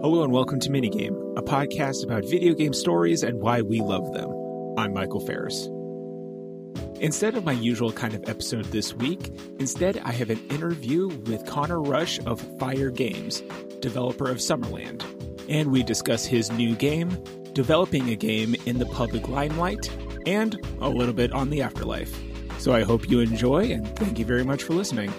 Hello and welcome to Minigame, a podcast about video game stories and why we love them. I'm Michael Ferris. Instead of my usual kind of episode this week, instead I have an interview with Connor Rush of Fyre Games, developer of Summerland, and we discuss his new game, developing a game in the public limelight, and a little bit on the afterlife. So I hope you enjoy and thank you very much for listening.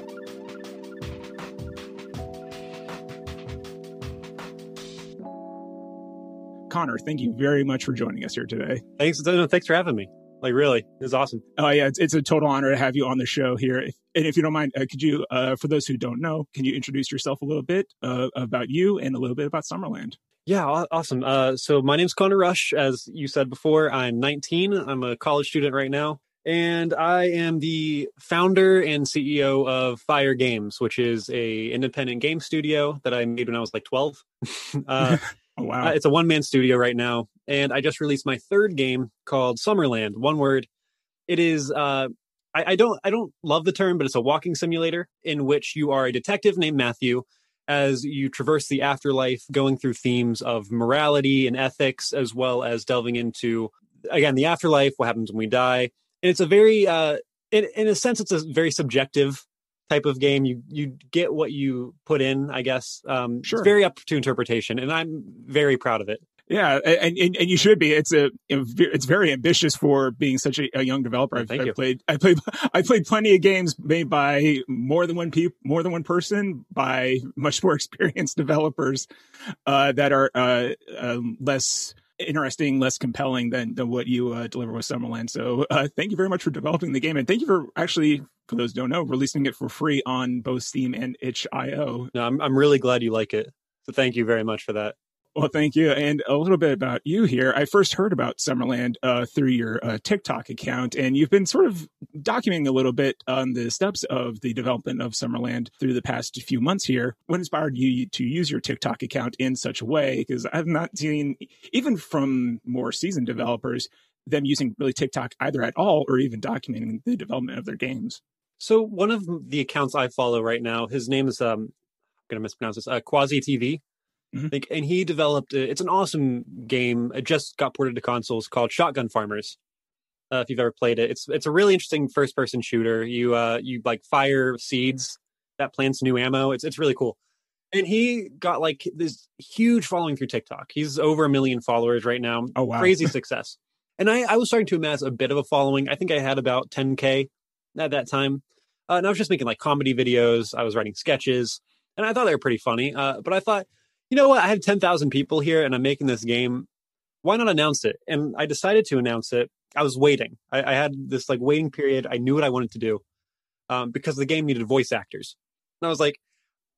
Connor, thank you very much for joining us here today. Thanks, no, thanks for having me. Like really, it's awesome. Oh yeah, it's, it's, a total honor to have you on the show here. If, and if you don't mind, uh, could you, uh, for those who don't know, can you introduce yourself a little bit uh, about you and a little bit about Summerland? Yeah, awesome. Uh, so my name's Connor Rush. As you said before, I'm 19. I'm a college student right now, and I am the founder and CEO of Fyre Games, which is a independent game studio that I made when I was like 12. oh wow! Uh, it's a one man studio right now, and I just released my third game called Summerland. One word. It is. Uh, I, I don't. I don't love the term, but it's a walking simulator in which you are a detective named Matthew as you traverse the afterlife, going through themes of morality and ethics, as well as delving into, again, the afterlife, what happens when we die. And it's a very, uh, in, in a sense, it's a very subjective type of game. You you get what you put in, I guess. Um, sure. It's very up to interpretation, and I'm very proud of it. Yeah, and, and, and you should be. It's a it's very ambitious for being such a, a young developer. I've, I've played I played I played plenty of games made by more than one people, more than one person, by much more experienced developers uh, that are uh, uh, less interesting, less compelling than than what you uh, deliver with Summerland. So uh, thank you very much for developing the game, and thank you for actually, for those who don't know, releasing it for free on both Steam and itch.io. No, I'm I'm really glad you like it. So thank you very much for that. Well, thank you. And a little bit about you here. I first heard about Summerland uh, through your uh, TikTok account, and you've been sort of documenting a little bit on the steps of the development of Summerland through the past few months here. What inspired you to use your TikTok account in such a way? Because I've not seen, even from more seasoned developers, them using really TikTok either at all or even documenting the development of their games. So one of the accounts I follow right now, his name is um, I'm gonna mispronounce this, uh, Quasi TV. Mm-hmm. Like, and he developed a, it's an awesome game. It just got ported to consoles called Shotgun Farmers. Uh, if you've ever played it, it's it's a really interesting first person shooter. You uh you like fire seeds that plants new ammo. It's it's really cool. And he got like this huge following through TikTok. He's over a million followers right now. Oh wow, crazy success. And I I was starting to amass a bit of a following. I think I had about 10k at that time. Uh, and I was just making like comedy videos. I was writing sketches, and I thought they were pretty funny. Uh, but I thought you know what? I have 10,000 people here and I'm making this game. Why not announce it? And I decided to announce it. I was waiting. I, I had this like waiting period. I knew what I wanted to do um, because the game needed voice actors. And I was like,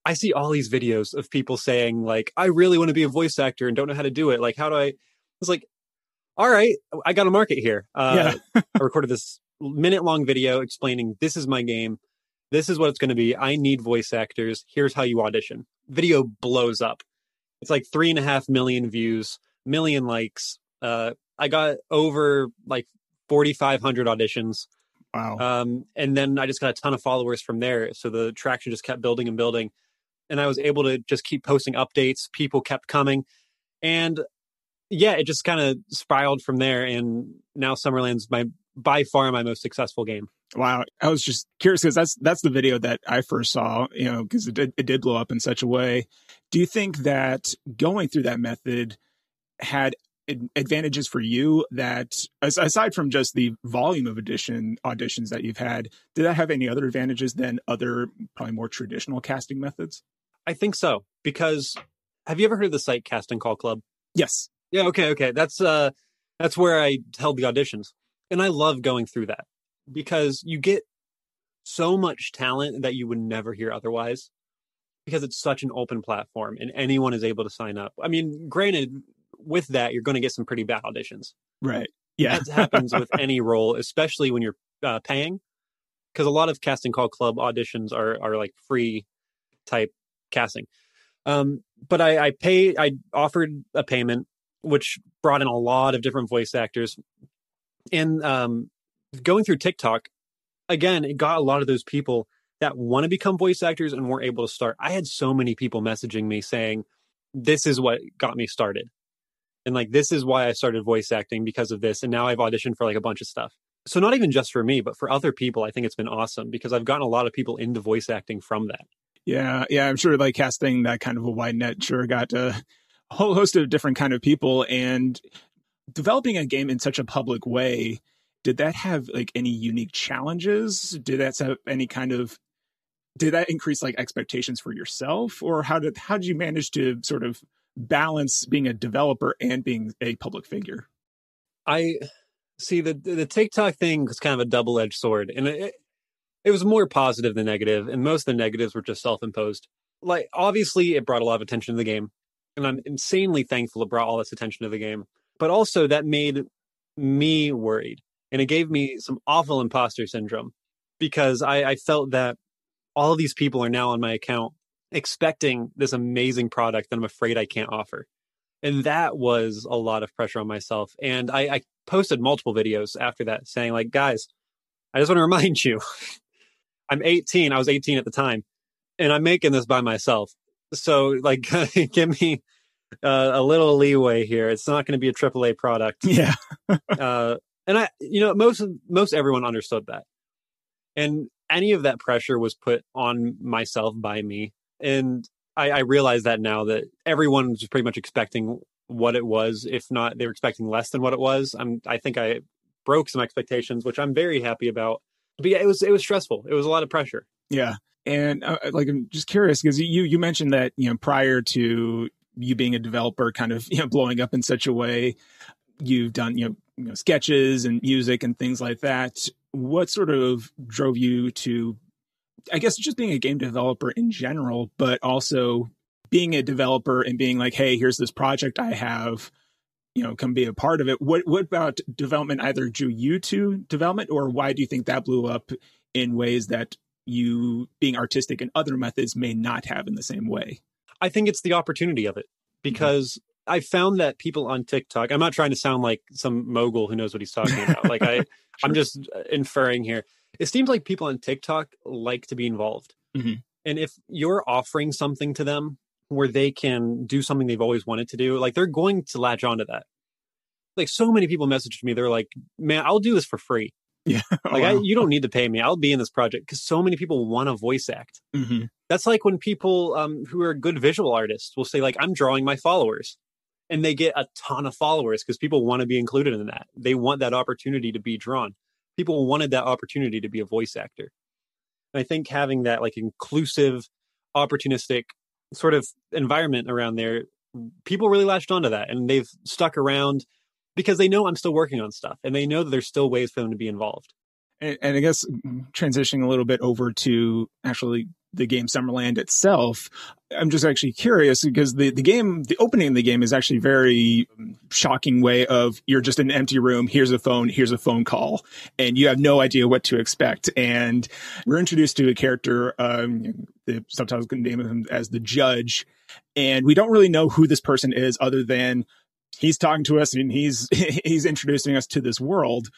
I see all these videos of people saying like, I really want to be a voice actor and don't know how to do it. Like, how do I? I was like, all right, I got a market here. Uh, yeah. I recorded this minute long video explaining this is my game. This is what it's going to be. I need voice actors. Here's how you audition. Video blows up. It's like three and a half million views, million likes. Uh, I got over like 4,500 auditions. Wow. Um, and then I just got a ton of followers from there. So the traction just kept building and building. And I was able to just keep posting updates. People kept coming. And yeah, it just kind of spiraled from there. And now Summerland's my by far my most successful game. Wow, I was just curious because that's that's the video that I first saw. You know, because it did, it did blow up in such a way. Do you think that going through that method had advantages for you that aside from just the volume of audition auditions that you've had did that have any other advantages than other probably more traditional casting methods i think so because have you ever heard of the site casting call club yes yeah okay okay that's uh that's where i held the auditions and i love going through that because you get so much talent that you would never hear otherwise because it's such an open platform and anyone is able to sign up. I mean, granted, with that, you're going to get some pretty bad auditions. Right. Yeah. That happens with any role, especially when you're uh, paying, because a lot of casting call club auditions are are like free type casting. Um, but I, I pay, I offered a payment, which brought in a lot of different voice actors. And um, going through TikTok, again, it got a lot of those people that want to become voice actors and weren't able to start. I had so many people messaging me saying, This is what got me started. And like, this is why I started voice acting because of this. And now I've auditioned for like a bunch of stuff. So, not even just for me, but for other people, I think it's been awesome because I've gotten a lot of people into voice acting from that. Yeah. Yeah. I'm sure like casting that kind of a wide net sure got a whole host of different kind of people and developing a game in such a public way. Did that have like any unique challenges? Did that have any kind of did that increase like expectations for yourself or how did how did you manage to sort of balance being a developer and being a public figure i see the the tiktok thing was kind of a double-edged sword and it, it was more positive than negative and most of the negatives were just self-imposed like obviously it brought a lot of attention to the game and i'm insanely thankful it brought all this attention to the game but also that made me worried and it gave me some awful imposter syndrome because i, I felt that all these people are now on my account expecting this amazing product that I'm afraid I can't offer. And that was a lot of pressure on myself. And I, I posted multiple videos after that saying, like, guys, I just want to remind you, I'm 18. I was 18 at the time, and I'm making this by myself. So, like, give me uh, a little leeway here. It's not going to be a AAA product. Yeah. uh, and I, you know, most most everyone understood that, and any of that pressure was put on myself by me. And I, I realize that now that everyone was pretty much expecting what it was. If not, they were expecting less than what it was. I'm, I think I broke some expectations, which I'm very happy about. But yeah, it was it was stressful. It was a lot of pressure. Yeah, and uh, like I'm just curious because you you mentioned that you know prior to you being a developer, kind of you know blowing up in such a way, you've done you know, you know sketches and music and things like that. What sort of drove you to i guess just being a game developer in general but also being a developer and being like hey here's this project i have. You know come be a part of it. What what about development either drew you to development or why do you think that blew up in ways that you being artistic in other methods may not have in the same way i think it's the opportunity of it because I found that people on TikTok, I'm not trying to sound like some mogul who knows what he's talking about. Like I, sure. I'm just inferring here. It seems like people on TikTok like to be involved. Mm-hmm. And if you're offering something to them where they can do something they've always wanted to do, like they're going to latch onto that. Like so many people messaged me, they're like, man, I'll do this for free. Yeah. like wow. I, you don't need to pay me. I'll be in this project because so many people want to voice act. Mm-hmm. That's like when people um, who are good visual artists will say, like, I'm drawing my followers and they get a ton of followers because people want to be included in that. They want that opportunity to be drawn. People wanted that opportunity to be a voice actor. And I think having that like inclusive, opportunistic sort of environment around there, people really latched onto that and they've stuck around because they know I'm still working on stuff and they know that there's still ways for them to be involved. And, and I guess transitioning a little bit over to actually the game Summerland itself. I'm just actually curious because the, the game, the opening of the game is actually very shocking way of you're just in an empty room. Here's a phone. Here's a phone call and you have no idea what to expect. And we're introduced to a character, um, the subtitles can name him as the judge. And we don't really know who this person is other than he's talking to us and he's, he's introducing us to this world.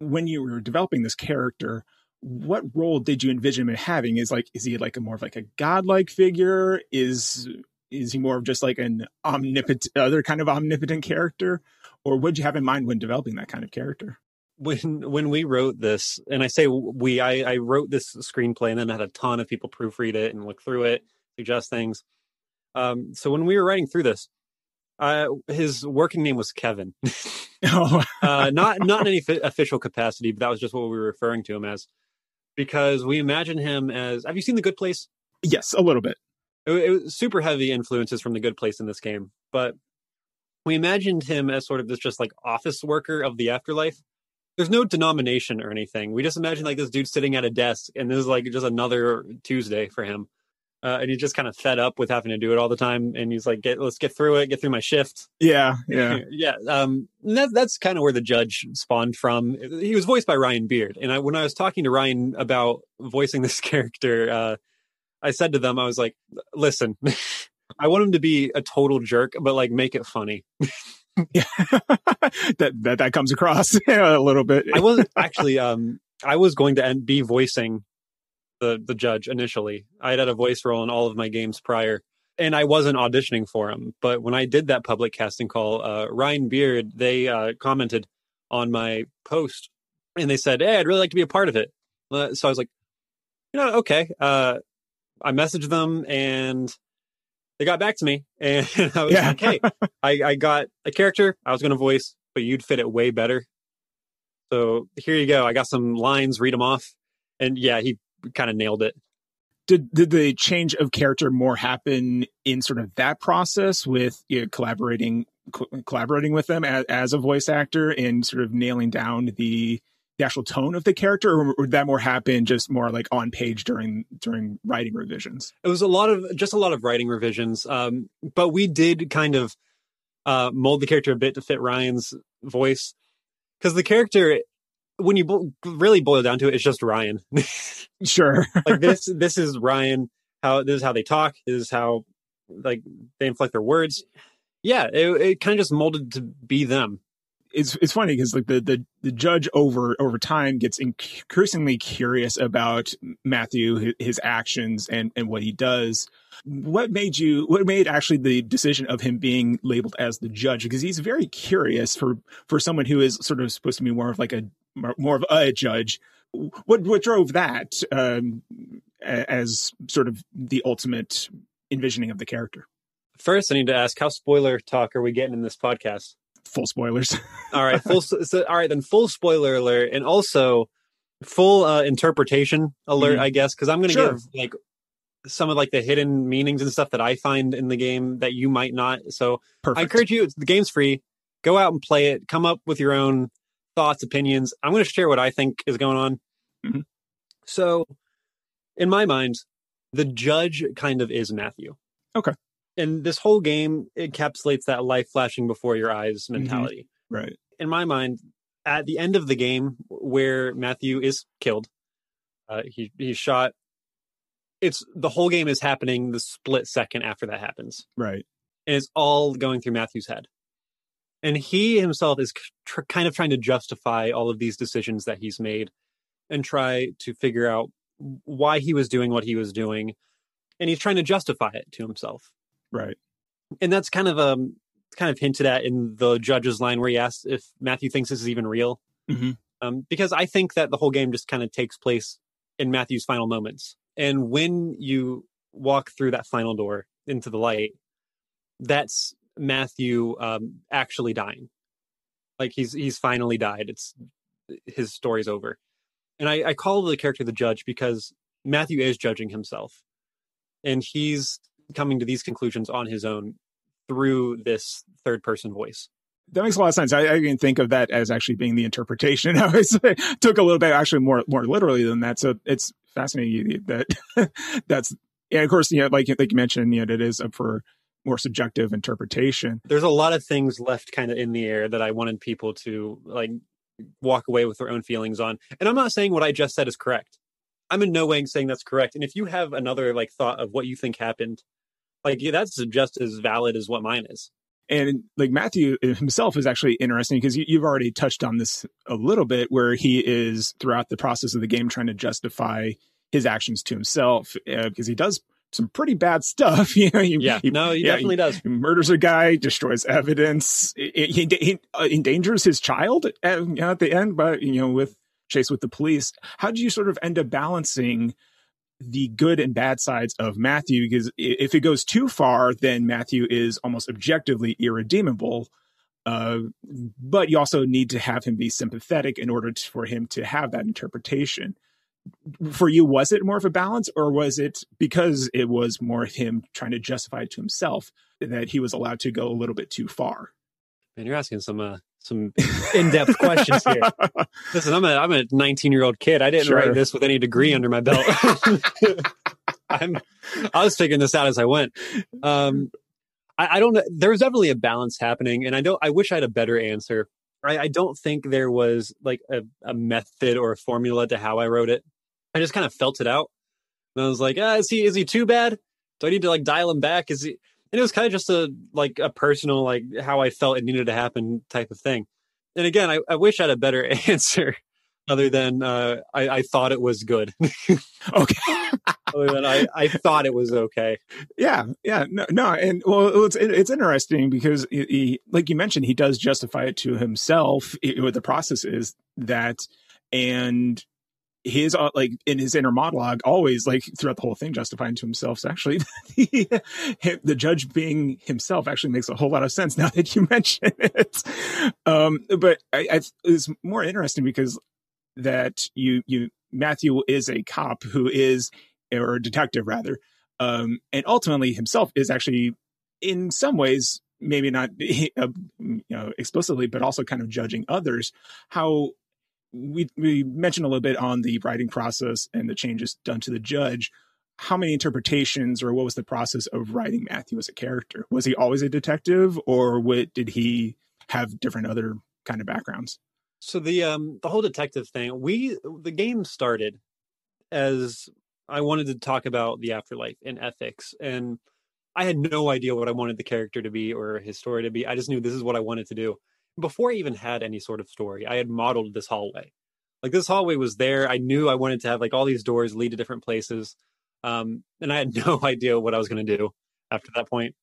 When you were developing this character, what role did you envision him having? Is like is he like a more of like a godlike figure? Is is he more of just like an omnipotent other kind of omnipotent character? Or what did you have in mind when developing that kind of character? When when we wrote this, and I say we, I, I wrote this screenplay and then had a ton of people proofread it and look through it, suggest things. Um, so when we were writing through this, uh, his working name was Kevin. oh. uh, not not in any fi- official capacity, but that was just what we were referring to him as because we imagine him as. Have you seen The Good Place? Yes, a little bit. It, it was super heavy influences from The Good Place in this game, but we imagined him as sort of this just like office worker of the afterlife. There's no denomination or anything. We just imagine like this dude sitting at a desk, and this is like just another Tuesday for him. Uh, and he's just kind of fed up with having to do it all the time. And he's like, get, let's get through it, get through my shift. Yeah, yeah, yeah. Um, that, that's kind of where the judge spawned from. He was voiced by Ryan Beard, and I, when I was talking to Ryan about voicing this character, uh, I said to them, I was like, listen, I want him to be a total jerk, but like make it funny. yeah, that that that comes across a little bit. I wasn't actually. Um, I was going to end, be voicing the the judge initially. I had had a voice role in all of my games prior, and I wasn't auditioning for him. But when I did that public casting call, uh, Ryan Beard they uh, commented on my post, and they said, "Hey, I'd really like to be a part of it." Uh, so I was like, "You know, okay." Uh, I messaged them, and they got back to me, and I was yeah. like, "Hey, I, I got a character I was going to voice, but you'd fit it way better." So here you go. I got some lines. Read them off, and yeah, he kind of nailed it. Did did the change of character more happen in sort of that process with you know, collaborating co- collaborating with them as, as, a voice actor and sort of nailing down the the actual tone of the character, or would that more happen just more like on page during during writing revisions? It was a lot of just a lot of writing revisions, um, but we did kind of uh, mold the character a bit to fit Ryan's voice because the character when you bo- really boil down to it, it's just Ryan. sure. like this, this is Ryan. How this is how they talk. This is how like they inflect their words. Yeah, it, it kind of just molded to be them. It's it's funny because like the, the the judge over over time gets increasingly curious about Matthew, his actions, and and what he does. What made you? What made actually the decision of him being labeled as the judge? Because he's very curious for for someone who is sort of supposed to be more of like a more of a judge. What what drove that um, as sort of the ultimate envisioning of the character? First, I need to ask, how spoiler talk are we getting in this podcast? Full spoilers. all right, full. So, all right, then full spoiler alert, and also full uh, interpretation alert, mm-hmm. I guess, because I'm going to sure. give like some of like the hidden meanings and stuff that I find in the game that you might not. So Perfect. I encourage you. The game's free. Go out and play it. Come up with your own thoughts, opinions. I'm going to share what I think is going on. Mm-hmm. So, in my mind, the judge kind of is Matthew. Okay. And this whole game encapsulates that life flashing before your eyes mm-hmm. mentality. Mm-hmm. Right. In my mind, at the end of the game, where Matthew is killed, uh, he he's shot. It's the whole game is happening the split second after that happens. Right. And it's all going through Matthew's head and he himself is tr- kind of trying to justify all of these decisions that he's made and try to figure out why he was doing what he was doing and he's trying to justify it to himself right and that's kind of um kind of hinted at in the judge's line where he asks if matthew thinks this is even real mm-hmm. um, because i think that the whole game just kind of takes place in matthew's final moments and when you walk through that final door into the light that's Matthew um, actually dying. Like he's he's finally died. It's his story's over. And I, I call the character the judge because Matthew is judging himself. And he's coming to these conclusions on his own through this third person voice. That makes a lot of sense. I, I didn't think of that as actually being the interpretation. I was took a little bit actually more more literally than that. So it's fascinating that that's and of course, you know, like like you mentioned, you know, it is up for more subjective interpretation. There's a lot of things left kind of in the air that I wanted people to like walk away with their own feelings on. And I'm not saying what I just said is correct. I'm in no way saying that's correct. And if you have another like thought of what you think happened, like yeah, that's just as valid as what mine is. And like Matthew himself is actually interesting because you, have already touched on this a little bit, where he is throughout the process of the game trying to justify his actions to himself uh, because he does some pretty bad stuff. you know, he, yeah, he, no, he yeah, definitely does. He murders a guy, destroys evidence, he, he uh, endangers his child at, you know, at, the end, but you know, with chase with the police. How do you sort of end up balancing the good and bad sides of Matthew? Because if it goes too far, then Matthew is almost objectively irredeemable. Uh, but you also need to have him be sympathetic in order to, for him to have that interpretation for you was it more of a balance or was it because it was more of him trying to justify it to himself that he was allowed to go a little bit too far man you're asking some uh, some in-depth questions here listen i'm a i'm a 19 year old kid i didn't sure. write this with any degree under my belt I'm, I was figuring this out as I went. Um, I, I don't know. There was definitely a balance happening, and I don't. I wish I had a better answer. I, I don't think there was like a, a method or a formula to how I wrote it. I just kind of felt it out, and I was like, ah, is he is he too bad? Do I need to like dial him back? Is he? And it was kind of just a like a personal like how I felt it needed to happen type of thing. And again, I, I wish I had a better answer other than uh, I, I thought it was good. okay. other than I, I thought it was okay. Yeah, yeah, no, no, and well, it's it's interesting because he, he, like you mentioned, he does justify it to himself. what the process is that, and his uh, like in his inner monologue, always like throughout the whole thing, justifying to himself. So actually, the, the judge being himself actually makes a whole lot of sense now that you mention it. Um, but I, I, it's more interesting because that you you Matthew is a cop who is or a detective rather, um, and ultimately himself is actually in some ways maybe not uh, you know explicitly but also kind of judging others how we we mentioned a little bit on the writing process and the changes done to the judge how many interpretations or what was the process of writing Matthew as a character was he always a detective or what did he have different other kind of backgrounds so the um the whole detective thing, we the game started as I wanted to talk about the afterlife and ethics and I had no idea what I wanted the character to be or his story to be. I just knew this is what I wanted to do. Before I even had any sort of story, I had modeled this hallway. Like this hallway was there. I knew I wanted to have like all these doors lead to different places. Um, and I had no idea what I was going to do after that point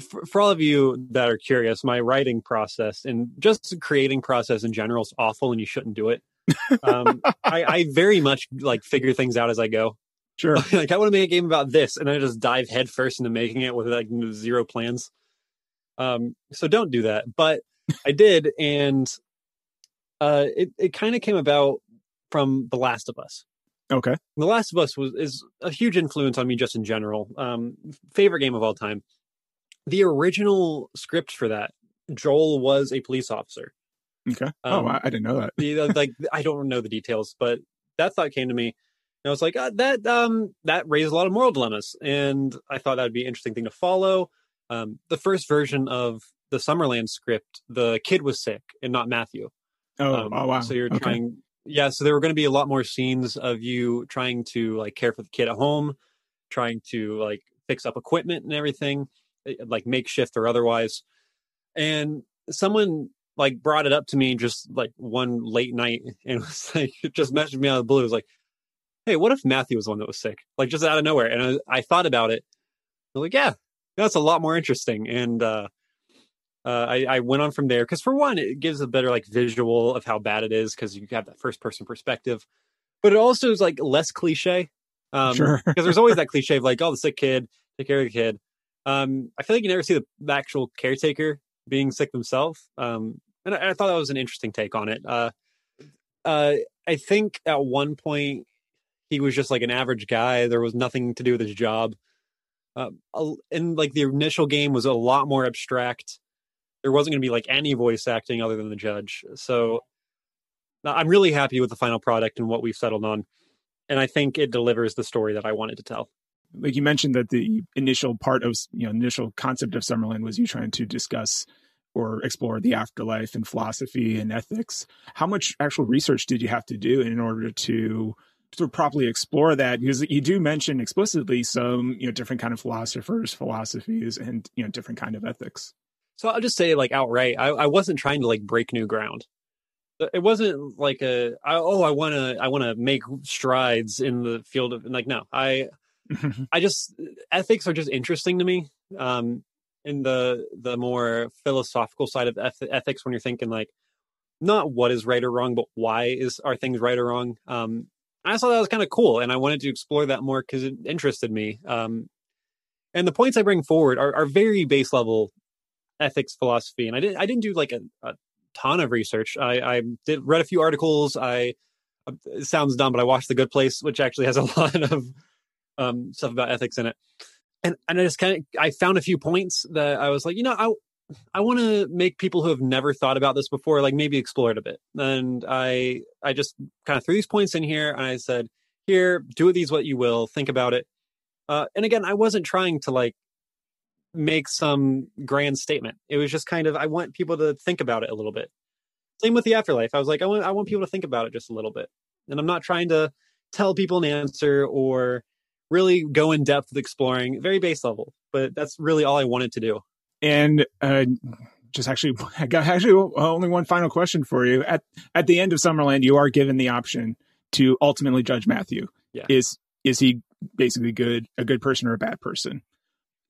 for, for all of you that are curious, my writing process and just creating process in general is awful, and you shouldn't do it. um, I, I very much like figure things out as I go. Sure. like I want to make a game about this, and I just dive headfirst into making it with like zero plans. Um, so don't do that. But I did, and uh, it it kind of came about from The Last of Us. Okay. The Last of Us was is a huge influence on me just in general. Um, favorite game of all time the original script for that, Joel was a police officer. Okay. Oh, um, oh, I didn't know that. the, like, I don't know the details, but that thought came to me. And I was like, uh, that um, that raised a lot of moral dilemmas, and I thought that would be an interesting thing to follow. Um, the first version of the Summerland script, the kid was sick and not Matthew. Oh, um, oh wow! So you're okay. trying, yeah. So there were going to be a lot more scenes of you trying to like care for the kid at home, trying to like fix up equipment and everything. Eh, like makeshift or otherwise. And someone like brought it up to me just like one late night and was like, just messaged me out of the blue. It was like, hey, what if Matthew was the one that was sick? Like just out of nowhere. And I, I thought about it. I was like, yeah, that's a lot more interesting. And uh, uh, I, I went on from there because for one, it gives a better like visual of how bad it is because you have that first person perspective. But it also is like less cliche. Um, sure. Because there's always that cliche of like, oh, the sick kid, take care of the kid. Um, I feel like you never see the, the actual caretaker being sick themselves. Um, and I, I, thought that was an interesting take on it. Uh, uh, I think at one point he was just like an average guy. There was nothing to do with his job. Uh, and like the initial game was a lot more abstract. There wasn't going to be like any voice acting other than the judge. So I'm really happy with the final product and what we've settled on. And I think it delivers the story that I wanted to tell like you mentioned that the initial part of you know initial concept of Summerland was you trying to discuss or explore the afterlife and philosophy and ethics. How much actual research did you have to do in order to to properly explore that? Because you do mention explicitly some you know different kind of philosophers, philosophies, and you know different kind of ethics. So I'll just say like outright, I, I wasn't trying to like break new ground. It wasn't like a I, oh I want to I want to make strides in the field of like no I I just ethics are just interesting to me. Um, in the the more philosophical side of eth- ethics, when you're thinking like not what is right or wrong, but why is are things right or wrong. Um, I thought that was kind of cool, and I wanted to explore that more because it interested me. Um, and the points I bring forward are, are very base level ethics philosophy, and I didn't I didn't do like a, a ton of research. I, I did read a few articles. I it sounds dumb, but I watched The Good Place, which actually has a lot of um, stuff about ethics in it. And and I just kind of I found a few points that I was like, you know, I I want to make people who have never thought about this before, like maybe explore it a bit. And I I just kind of threw these points in here, and I said, here, do with these what you will, think about it. Uh, and again, I wasn't trying to like make some grand statement. It was just kind of I want people to think about it a little bit. Same with the afterlife. I was like, I want I want people to think about it just a little bit. And I'm not trying to tell people an answer or really go in depth with exploring, very base level. But that's really all I wanted to do. And uh, just actually, I got actually only one final question for you. At at the end of Summerland, you are given the option to ultimately judge Matthew. Yeah. Is is he basically good, a good person or a bad person?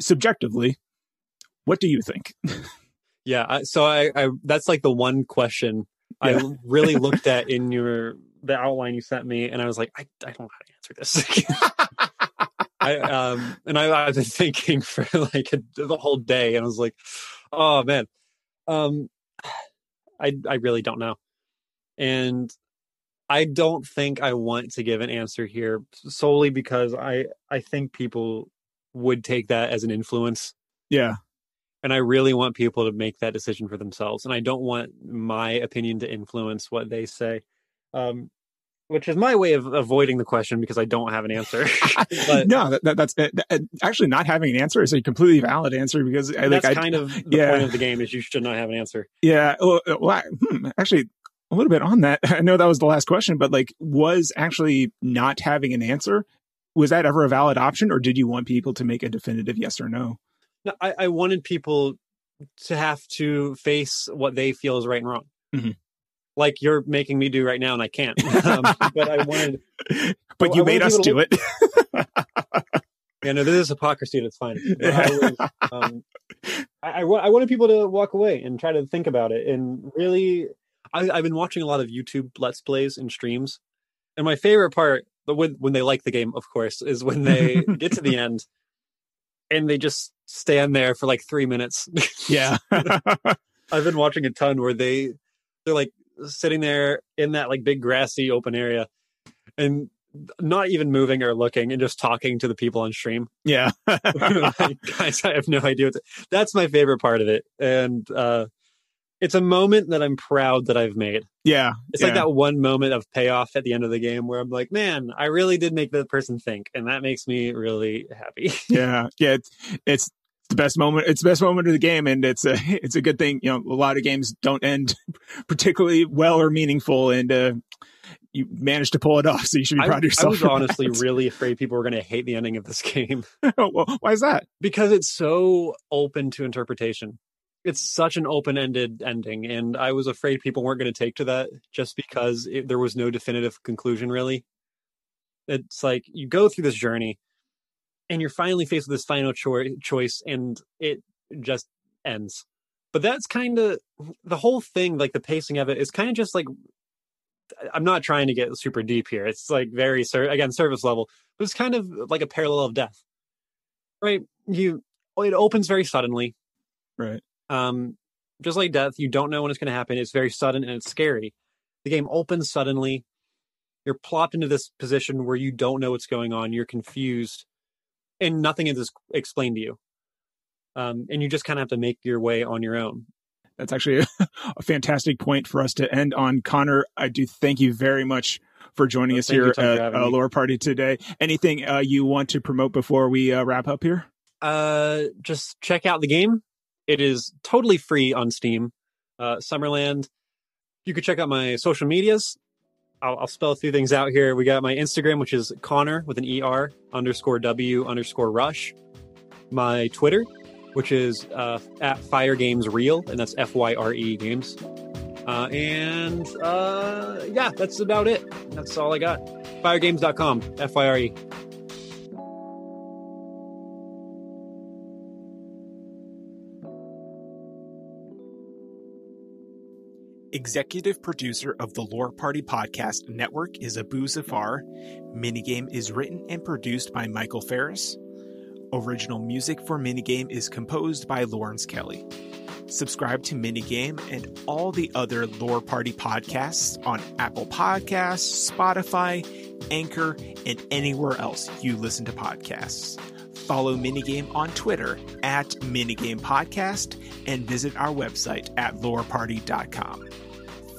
Subjectively, what do you think? Yeah, I, so I, I that's like the one question Yeah. I really looked at in your the outline you sent me, and I was like, I, I don't know how to answer this. I um and I, I've been thinking for like a, the whole day, and I was like, oh man, um, I I really don't know, and I don't think I want to give an answer here solely because I I think people would take that as an influence yeah. and I really want people to make that decision for themselves. And I don't want my opinion to influence what they say, um, which is my way of avoiding the question because I don't have an answer. but no, that, that, that's that, actually not having an answer is a completely valid answer because I that's like I, kind of the yeah. point of the game is you should not have an answer. Yeah. Well, uh, well I, hmm, actually, a little bit on that. I know that was the last question, but like, was actually not having an answer, was that ever a valid option or did you want people to make a definitive yes or no? No, I, I wanted people to have to face what they feel is right and wrong. Mhm. Like you're making me do right now, and I can't. Um, but I wanted, But I you wanted made us do it. yeah, know, this is hypocrisy. That's fine. But I, was, um, I, I, I wanted people to walk away and try to think about it and really. I, I've been watching a lot of YouTube Let's Plays and streams, and my favorite part, but when when they like the game, of course, is when they get to the end and they just stand there for like three minutes. yeah. I've been watching a ton where they they're like sitting there in that like big grassy open area and not even moving or looking and just talking to the people on stream. yeah. like, guys, I have no idea what to, that's my favorite part of it. And uh it's a moment that I'm proud that I've made. yeah. It's yeah. like that one moment of payoff at the end of the game where I'm like, man, I really did make the person think, and that makes me really happy. yeah. Yeah. It's, it's the best moment. It's the best moment of the game. And it's a, it's a good thing. You know, a lot of games don't end particularly well or meaningful. And, uh, you managed to pull it off. So you should be I, proud of yourself. I was honestly that. really afraid people were going to hate the ending of this game. Well, Why is that? because it's so open to interpretation. It's such an open-ended ending, and I was afraid people weren't going to take to that just because it, there was no definitive conclusion. Really, it's like you go through this journey, and you're finally faced with this final cho- choice, and it just ends. But that's kind of the whole thing. Like the pacing of it is kind of just like I'm not trying to get super deep here. It's like very again service level, but it's kind of like a parallel of death, right? You it opens very suddenly, Right. Um, just like death. You don't know when it's going to happen. It's very sudden and it's scary. The game opens suddenly. You're plopped into this position where you don't know what's going on. You're confused, and nothing is explained to you. Um, and you just kind of have to make your way on your own. That's actually a, a fantastic point for us to end on. Connor, I do thank you very much for joining Oh, us here at having uh, me. Lore Party today. Anything uh, you want to promote before we uh, wrap up here? uh just check out the game it is totally free on steam. Uh summerland you could check out my social medias. I'll, I'll spell a few things out here. We got my instagram which is connor with an er underscore w underscore rush. My twitter which is uh at fyre games real and that's f-y-r-e games. Uh and uh yeah that's about it. That's all i got. Fyregames.com f-y-r-e Executive producer of the Lore Party Podcast Network is Abu Zafar. Minigame is written and produced by Michael Ferris. Original music for Minigame is composed by Lawrence Kelly. Subscribe to Minigame and all the other Lore Party podcasts on Apple Podcasts, Spotify, Anchor, and anywhere else you listen to podcasts. Follow Minigame on Twitter at Minigame Podcast and visit our website at loreparty.com.